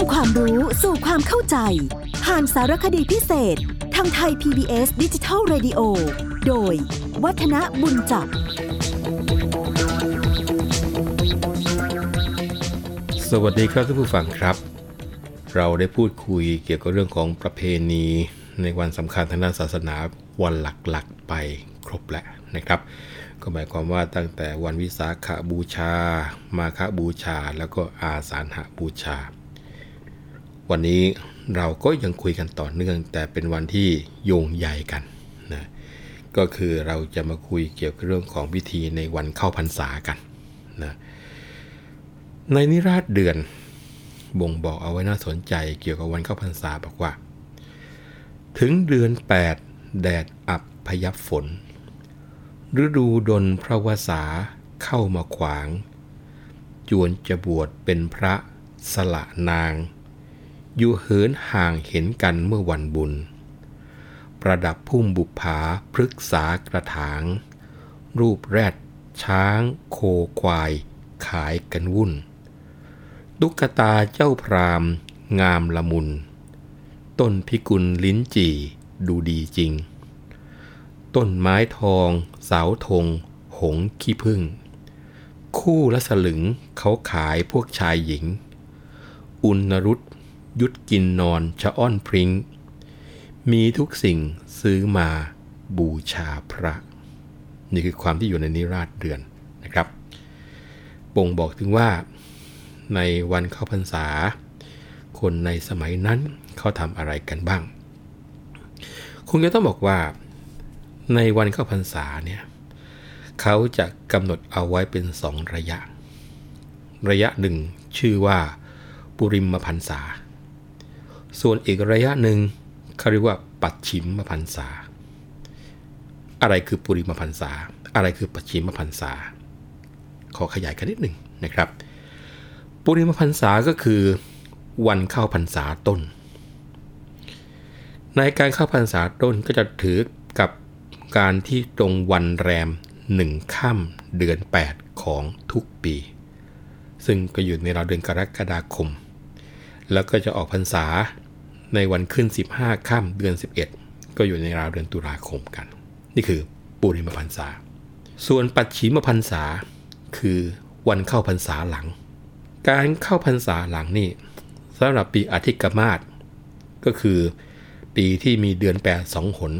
ำความรู้สู่ความเข้าใจ ผ่านสารคดีพิเศษ ทางไทย PBS ดิจิทัล Radio โดย วัฒนบุญจับ สวัสดีครับท่านผู้ฟังครับ เราได้พูดคุยเกี่ยวกับเรื่องของประเพณีในวันสำคัญทางด้านศาสนาวันหลักๆไปครบแล้วนะครับ ก็หมายความว่าตั้งแต่วันวิสาขบูชา มาฆบูชา แล้วก็อาสาฬหบูชา วันนี้เราก็ยังคุยกันต่อเนื่อง แต่เป็นวันที่โยงใหญ่กันนะก็คือเราจะมาคุยเกี่ยวกับเรื่องของพิธีในวันเข้าพรรษากันนะในนิราชเดือนบ่งบอกเอาไว้น่าสนใจเกี่ยวกับวันเข้าพรรษาบอกว่า ถึงเดือน 8 แดดอับพยับฝน ฤดูดนพระวสาเข้ามาขวาง จวนจะบวชเป็นพระสละนาง อยู่เหินห่างเห็นกันเมื่อวันบุญ ประดับพุ่มบุปผาพฤกษากระถาง รูปแรด ช้าง โคควาย ขายกันวุ่น ตุ๊กตาเจ้าพรามงามละมุน ต้นพิกุลลิ้นจี่ดูดีจริง ต้นไม้ทอง เสาธง หงขี้พึ่ง คู่ละสลึงเขาขายพวกชายหญิง อุณรุต ยุดกินนอนชะอ้อนพริง้ง มีทุกสิ่งซื้อมาบูชาพระ นี่คือความที่อยู่ในนิราชเดือนนะครับบ่งบอกถึงว่า ในวันเข้าพรรษา คนในสมัยนั้นเขาทำอะไรกันบ้าง คงจะต้องบอกว่า ในวันเข้าพรรษาเนี่ยเขาจะกำหนดเอาไว้เป็นสองระยะ ระยะหนึ่งชื่อว่า ปุริมพรรษา ส่วนอีกระยะหนึ่งเขาเรียกว่าปัจฉิมมพรรษา อะไรคือปุริมพรรษา อะไรคือปัจฉิมมพรรษา ขอขยายกันนิดหนึ่งนะครับ ปุริมพรรษาก็คือวันเข้าพรรษาต้น ในการเข้าพรรษาต้นก็จะถือกับการที่ตรงวันแรมหนึ่งค่ำเดือน 8 ของทุกปี ซึ่งก็อยู่ในราวเดือนกรกฎาคม แล้วก็จะออกพรรษาในวันขึ้น 15ค่ำเดือน 11 ก็อยู่ในราวเดือนตุลาคมกัน นี่คือปุริมพรรษา ส่วนปัจฉิมพรรษา คือวันเข้าพรรษาหลัง การเข้าพรรษาหลังนี่สำหรับปีอาทิกมาศก็คือปีที่มีเดือน8 2หน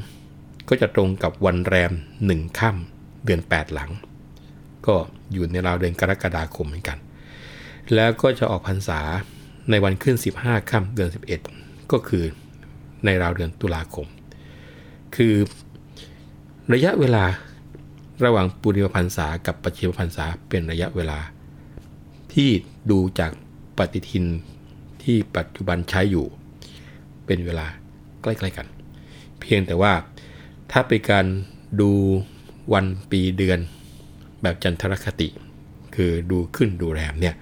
ก็จะตรงกับวันแรม1ค่ำเดือน 8 หลัง ก็อยู่ในราวเดือนกรกฎาคมเหมือนกัน แล้วก็จะออกพรรษา ในวันขึ้น 15 ค่ำเดือน 11 ก็คือในราวเดือนตุลาคม คือระยะเวลาระหว่างปุริมพรรษากับปัจฉิมพรรษาเป็นระยะเวลา ที่ดูจากปฏิทินที่ปัจจุบันใช้อยู่ เป็นเวลาใกล้ ๆกัน เพียงแต่ว่าถ้าเป็นการดูวันปีเดือนแบบจันทรคติ คือดูขึ้นดูแรมเนี่ย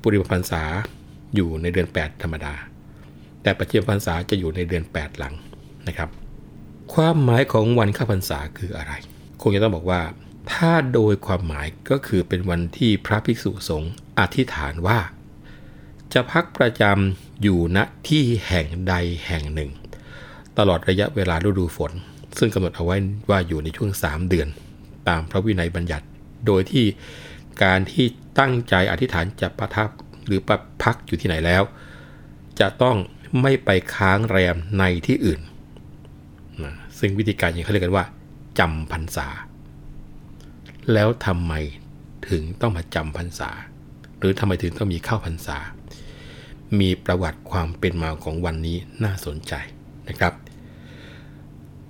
ปุริมพรรษา อยู่ในเดือน 8 ธรรมดา แต่ปัจฉิมพรรษาจะอยู่ในเดือน 8 หลังนะครับ ความหมายของวันเข้าพรรษาคืออะไร คงจะต้องบอกว่า ถ้าโดยความหมายก็คือเป็นวันที่พระภิกษุสงฆ์อธิษฐานว่า จะพักประจำอยู่ณที่แห่งใดแห่งหนึ่ง ตลอดระยะเวลาฤดูฝน ซึ่งกำหนดเอาไว้ว่าอยู่ในช่วง 3 เดือน ตามพระวินัยบัญญัติ โดยที่การที่ตั้งใจอธิษฐานจะประทับ หรือประพักอยู่ที่ไหนแล้ว จะต้องไม่ไปค้างแรมในที่อื่นนะซึ่งวิธีการอย่างเขาเรียกกันว่าจำพรรษา แล้วทำไมถึงต้องมาจำพรรษา หรือทำไมถึงต้องมีเข้าพรรษา มีประวัติความเป็นมาของวันนี้น่าสนใจนะครับ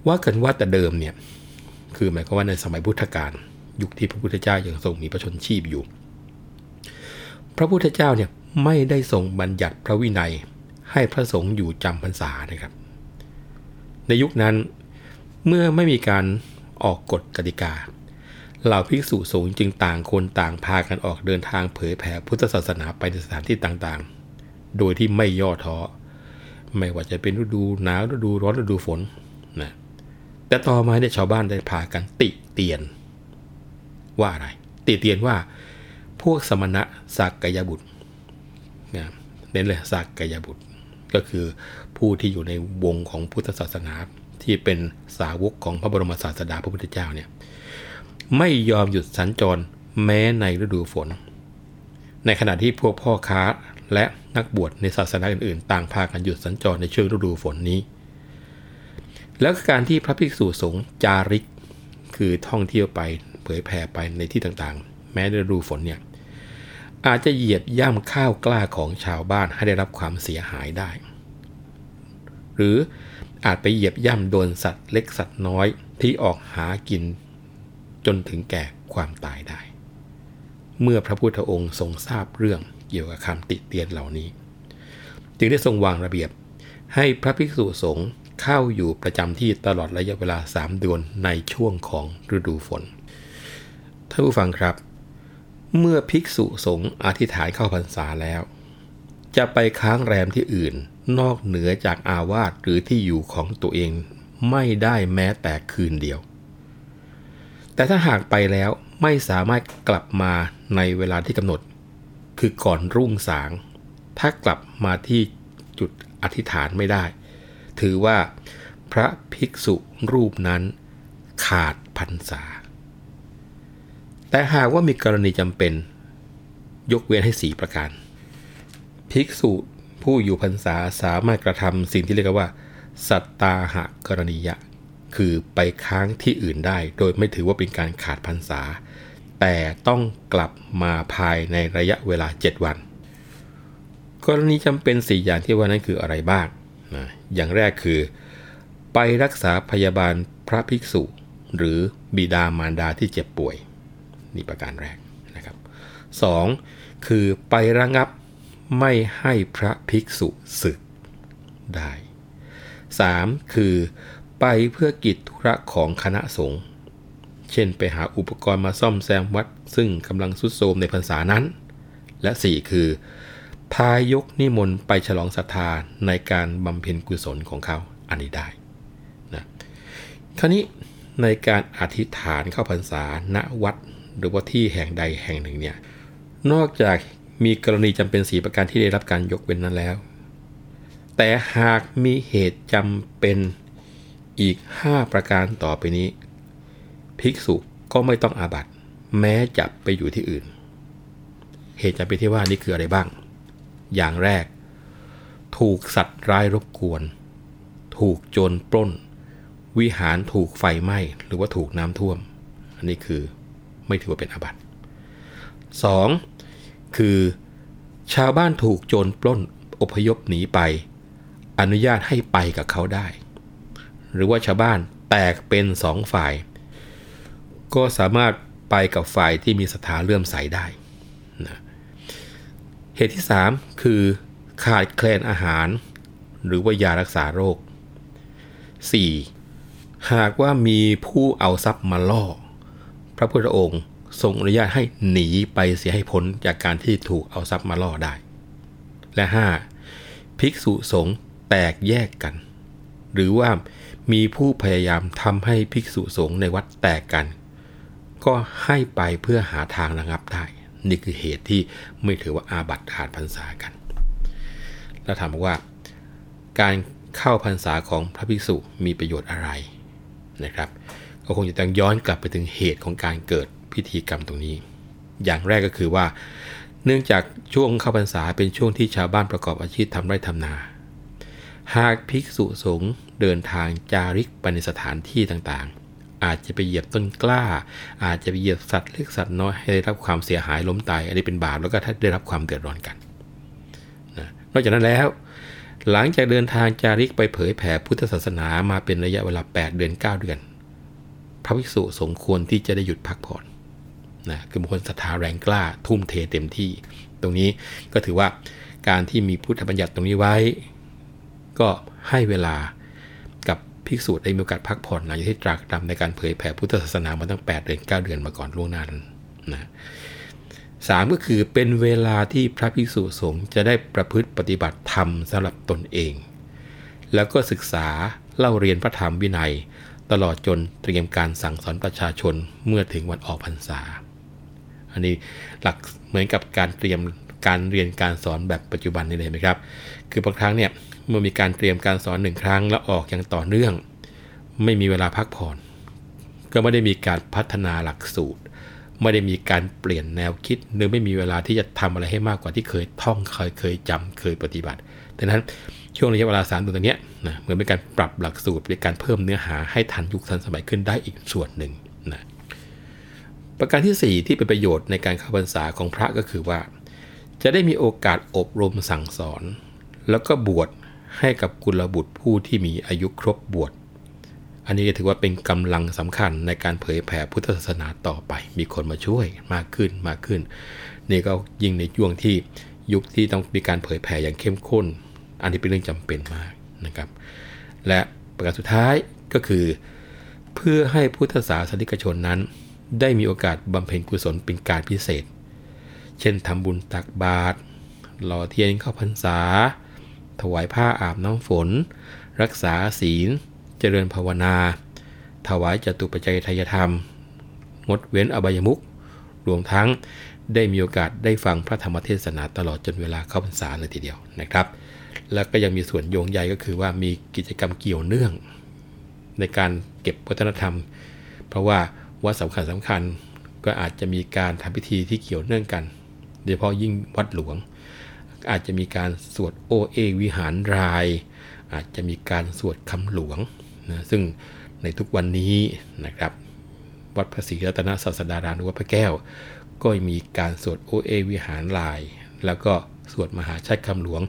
ว่ากันว่าแต่เดิมเนี่ยคือหมายความว่าในสมัยพุทธกาลยุคที่พระพุทธเจ้ายังทรงมีพระชนชีพอยู่ พระพุทธเจ้าเนี่ยไม่ได้ทรงบัญญัติพระวินัยให้พระสงฆ์อยู่จำพรรษานะครับ ในยุคนั้นเมื่อไม่มีการออกกฎกติกาเหล่าภิกษุสงฆ์จึงต่างคนต่างพากันออกเดินทางเผยแผ่พุทธศาสนาไปในสถานที่ต่างๆ โดยที่ไม่ย่อท้อ ไม่ว่าจะเป็นฤดูหนาวฤดูร้อนฤดูฝนนะแต่ต่อมาเนี่ยชาวบ้านได้พากันติเตียน ว่าอะไร ติเตียนว่าพวกสมณะ สักกายบุตรนะเน้นเลยสักกายบุตร ก็คือผู้ที่อยู่ในวงของพุทธศาสนาที่เป็นสาวกของพระบรมศาสดาพระพุทธเจ้าเนี่ยไม่ยอมหยุดสัญจรแม้ในฤดูฝน ในขณะที่พวกพ่อค้าและนักบวชในศาสนาอื่นๆ ต่างพากันหยุดสัญจรในช่วงฤดูฝนนี้ แล้วการที่พระภิกษุสงฆ์จาริก คือท่องเที่ยวไปเผยแผ่ไปในที่ต่างๆ แม้ฤดูฝนเนี่ย อาจจะเหยียบย่ำข้าวกล้าของชาวบ้านให้ได้รับความเสียหายได้ หรืออาจไปเหยียบย่ำโดนสัตว์เล็กสัตว์น้อยที่ออกหากินจนถึงแก่ความตายได้ เมื่อพระพุทธองค์ทรงทราบเรื่องเกี่ยวกับคำติเตียนเหล่านี้ จึงได้ทรงวางระเบียบให้พระภิกษุสงฆ์เข้าอยู่ประจำที่ตลอดระยะเวลาสามเดือนในช่วงของฤดูฝนท่านผู้ฟังครับ เมื่อภิกษุสงฆ์อธิษฐานเข้าพรรษาแล้ว จะไปค้างแรมที่อื่น นอกเหนือจากอาวาสหรือที่อยู่ของตัวเองไม่ได้แม้แต่คืนเดียว แต่ถ้าหากไปแล้วไม่สามารถกลับมาในเวลาที่กำหนด คือก่อนรุ่งสาง ถ้ากลับมาที่จุดอธิษฐานไม่ได้ ถือว่าพระภิกษุรูปนั้นขาดพรรษา แต่หากว่ามีกรณีจำเป็น ยกเว้นให้สีประการ ภิกษุผู้อยู่พรรษาสามารถกระทำสิ่งที่เรียกว่า สัตตาหะกรณียะ คือไปค้างที่อื่นได้ โดยไม่ถือว่าเป็นการขาดพรรษา แต่ต้องกลับมาภายในระยะเวลา 7 วัน กรณีจำเป็น4อย่างที่ว่านั้นคืออะไรบ้างนะอย่างแรกคือ ไปรักษาพยาบาลพระภิกษุ หรือบิดามารดาที่เจ็บป่วย นี่ประการแรกนะครับ 2. คือไประงับไม่ให้พระภิกษุศึกได้ 3. คือไปเพื่อกิจธุระของคณะสงฆ์เช่นไปหาอุปกรณ์มาซ่อมแซมวัด ซึ่งกำลังสุดโทมในพรรษานั้น และ 4 คือ พายกนิมนต์ไปฉลองศรัทธาในการบำเพ็ญกุศลของเขาอันนี้ได้นะคราวนี้ในการอธิษฐานเข้าพรรษาณวัด หรือว่าที่แห่งใดแห่งหนึ่งเนี่ยนอกจากมีกรณีจำเป็นสีประการที่ได้รับการยกเว้นนั้นแล้ว แต่หากมีเหตุจำเป็นอีก 5 ประการต่อไปนี้ ภิกษุก็ไม่ต้องอาบัตแม้จะไปอยู่ที่อื่น เหตุจำเป็นที่ว่านี่คืออะไรบ้าง อย่างแรก ถูกสัตว์ร้ายรบกวน ถูกโจรปล้น วิหารถูกไฟไหม้หรือว่าถูกน้ำท่วม อันนี้คือ ไม่ถือว่าเป็นอาบัติ 2. คือ ชาวบ้านถูกโจรปล้นอพยพหนีไป อนุญาตให้ไปกับเขาได้ หรือว่าชาวบ้านแตกเป็นสองฝ่าย ก็สามารถไปกับฝ่ายที่มีศรัทธาเลื่อมใสได้นะเหตุที่ 3 คือขาดแคลนอาหาร หรือว่ายารักษาโรค 4. หากว่ามีผู้เอาทรัพย์มาล่อ พระพุทธองค์ทรงอนุญาตให้หนีไปเสียให้พ้นจากการที่ถูกเอาทรัพย์มาล่อได้ และ 5. ภิกษุสงฆ์แตกแยกกัน หรือว่ามีผู้พยายามทำให้ภิกษุสงฆ์ในวัดแตกกัน ก็ให้ไปเพื่อหาทางระงับได้ นี่คือเหตุที่ไม่ถือว่าอาบัติขาดพรรษากัน แล้วถามว่า การเข้าพรรษาของพระภิกษุมีประโยชน์อะไรนะครับ ก็คงจะต้องย้อนกลับไปถึงเหตุของการเกิดพิธีกรรมตรงนี้ อย่างแรกก็คือว่า เนื่องจากช่วงเข้าพรรษาเป็นช่วงที่ชาวบ้านประกอบอาชีพทำไร่ทำนา หากภิกษุสงฆ์เดินทางจาริกไปในสถานที่ต่างๆ อาจจะไปเหยียบต้นกล้า อาจจะไปเหยียบสัตว์เล็กสัตว์น้อยให้ได้รับความเสียหายล้มตายอันนี้เป็นบาปแล้วก็ถ้าได้รับความเดือดร้อนกันนะนอกจากนั้นแล้วหลังจากเดินทางจาริกไปเผยแผ่พุทธศาสนามาเป็นระยะเวลา 8 เดือน 9 เดือน พระภิกษุสมควรที่จะได้หยุดพักผ่อนนะคือบุคคลศรัทธาแรงกล้า ทุ่มเทเต็มที่ ตรงนี้ก็ถือว่าการที่มีพุทธบัญญัติตรงนี้ไว้ ก็ให้เวลากับภิกษุได้มีโอกาสพักผ่อนหลังจากที่ตรากตรำในการเผยแผ่พุทธศาสนามาตั้ง 8 เดือน 9 เดือนมาก่อนล่วงหน้านั้นนะสามก็คือเป็นเวลาที่พระภิกษุสงฆ์จะได้ประพฤติปฏิบัติธรรมสำหรับตนเอง แล้วก็ศึกษาเล่าเรียนพระธรรมวินัย ตลอดจนเตรียมการสั่งสอนประชาชนเมื่อถึงวันออกพรรษา อันนี้หลักเหมือนกับการเตรียมการเรียนการสอนแบบปัจจุบันนี่เลยไหมครับ คือบางครั้งเนี่ยเมื่อมีการเตรียมการสอนหนึ่งครั้ง แล้วออกอย่างต่อเนื่อง ไม่มีเวลาพักผ่อน ก็ไม่ได้มีการพัฒนาหลักสูตร ไม่ได้มีการเปลี่ยนแนวคิดหรือไม่มีเวลาที่จะทำอะไรให้มากกว่าที่เคยท่องเคยเคยจำเคยปฏิบัติดังนั้น ช่วงระยะเวลาสามเดือนตรงนี้นะเหมือนเป็นการปรับหลักสูตรเป็นการเพิ่มเนื้อหาให้ทันยุคทันสมัยขึ้นได้อีกส่วนหนึ่งนะประการที่ 4 ที่เป็นประโยชน์ในการเข้าพรรษาของพระก็คือว่า จะได้มีโอกาสอบรมสั่งสอน แล้วก็บวชให้กับกุลบุตรผู้ที่มีอายุครบบวชอันนี้ถือว่าเป็นกำลังสำคัญในการเผยแผ่พุทธศาสนาต่อไป มีคนมาช่วยมากขึ้นมากขึ้น นี่ก็ยิ่งในช่วงที่ยุคที่ต้องมีการเผยแผ่อย่างเข้มข้น อันนี้เป็นเรื่องจำเป็นมากนะครับ และประการสุดท้ายก็คือ เพื่อให้พุทธศาสนิกชนนั้น ได้มีโอกาสบำเพ็ญกุศลเป็นการพิเศษ เช่นทำบุญตักบาตรหล่อเทียนเข้าพรรษา ถวายผ้าอาบน้ำฝน รักษาศีล เจริญภาวนา ถวายจตุปัจจัยทายธรรม งดเว้นอบายมุขรวมทั้งได้มีโอกาสได้ฟังพระธรรมเทศนาตลอดจนเวลาเข้าพรรษาเลยทีเดียวนะครับ แล้วก็ยังมีส่วนโยงใยก็คือว่ามีกิจกรรมเกี่ยวเนื่อง ในการเก็บวัฒนธรรม เพราะว่าวัดสำคัญสำคัญก็อาจจะมีการทำพิธีที่เกี่ยวเนื่องกัน โดยเฉพาะยิ่งวัดหลวง อาจจะมีการสวดโอเอวิหารราย อาจจะมีการสวดคำหลวงนะซึ่งในทุกวันนี้นะครับ วัดพระศรีรัตนศาสดารามหรือวัดพระแก้ว ก็มีการสวดโอเอวิหารลาย แล้วก็สวดมหาชัดคำหลวง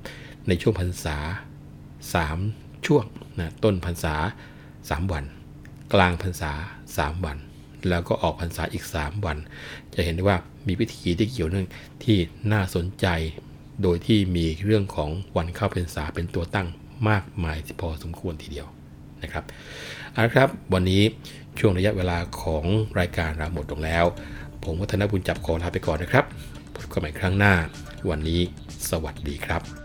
ในช่วงพรรษา 3 ช่วงนะต้นพรรษา 3 วัน กลางพรรษา 3 วัน แล้วก็ออกพรรษาอีก 3 วัน จะเห็นได้ว่ามีพิธีที่เกี่ยวเนื่องที่น่าสนใจโดยที่มีเรื่องของวันเข้าพรรษาเป็นตัวตั้งมากมายพอสมควรทีเดียวนะครับเอาละครับ วันนี้ช่วงระยะเวลาของรายการเราหมดลงแล้ว ผมวัฒนบุญจับขอลาไปก่อนนะครับพบกันใหม่ครั้งหน้า วันนี้สวัสดีครับ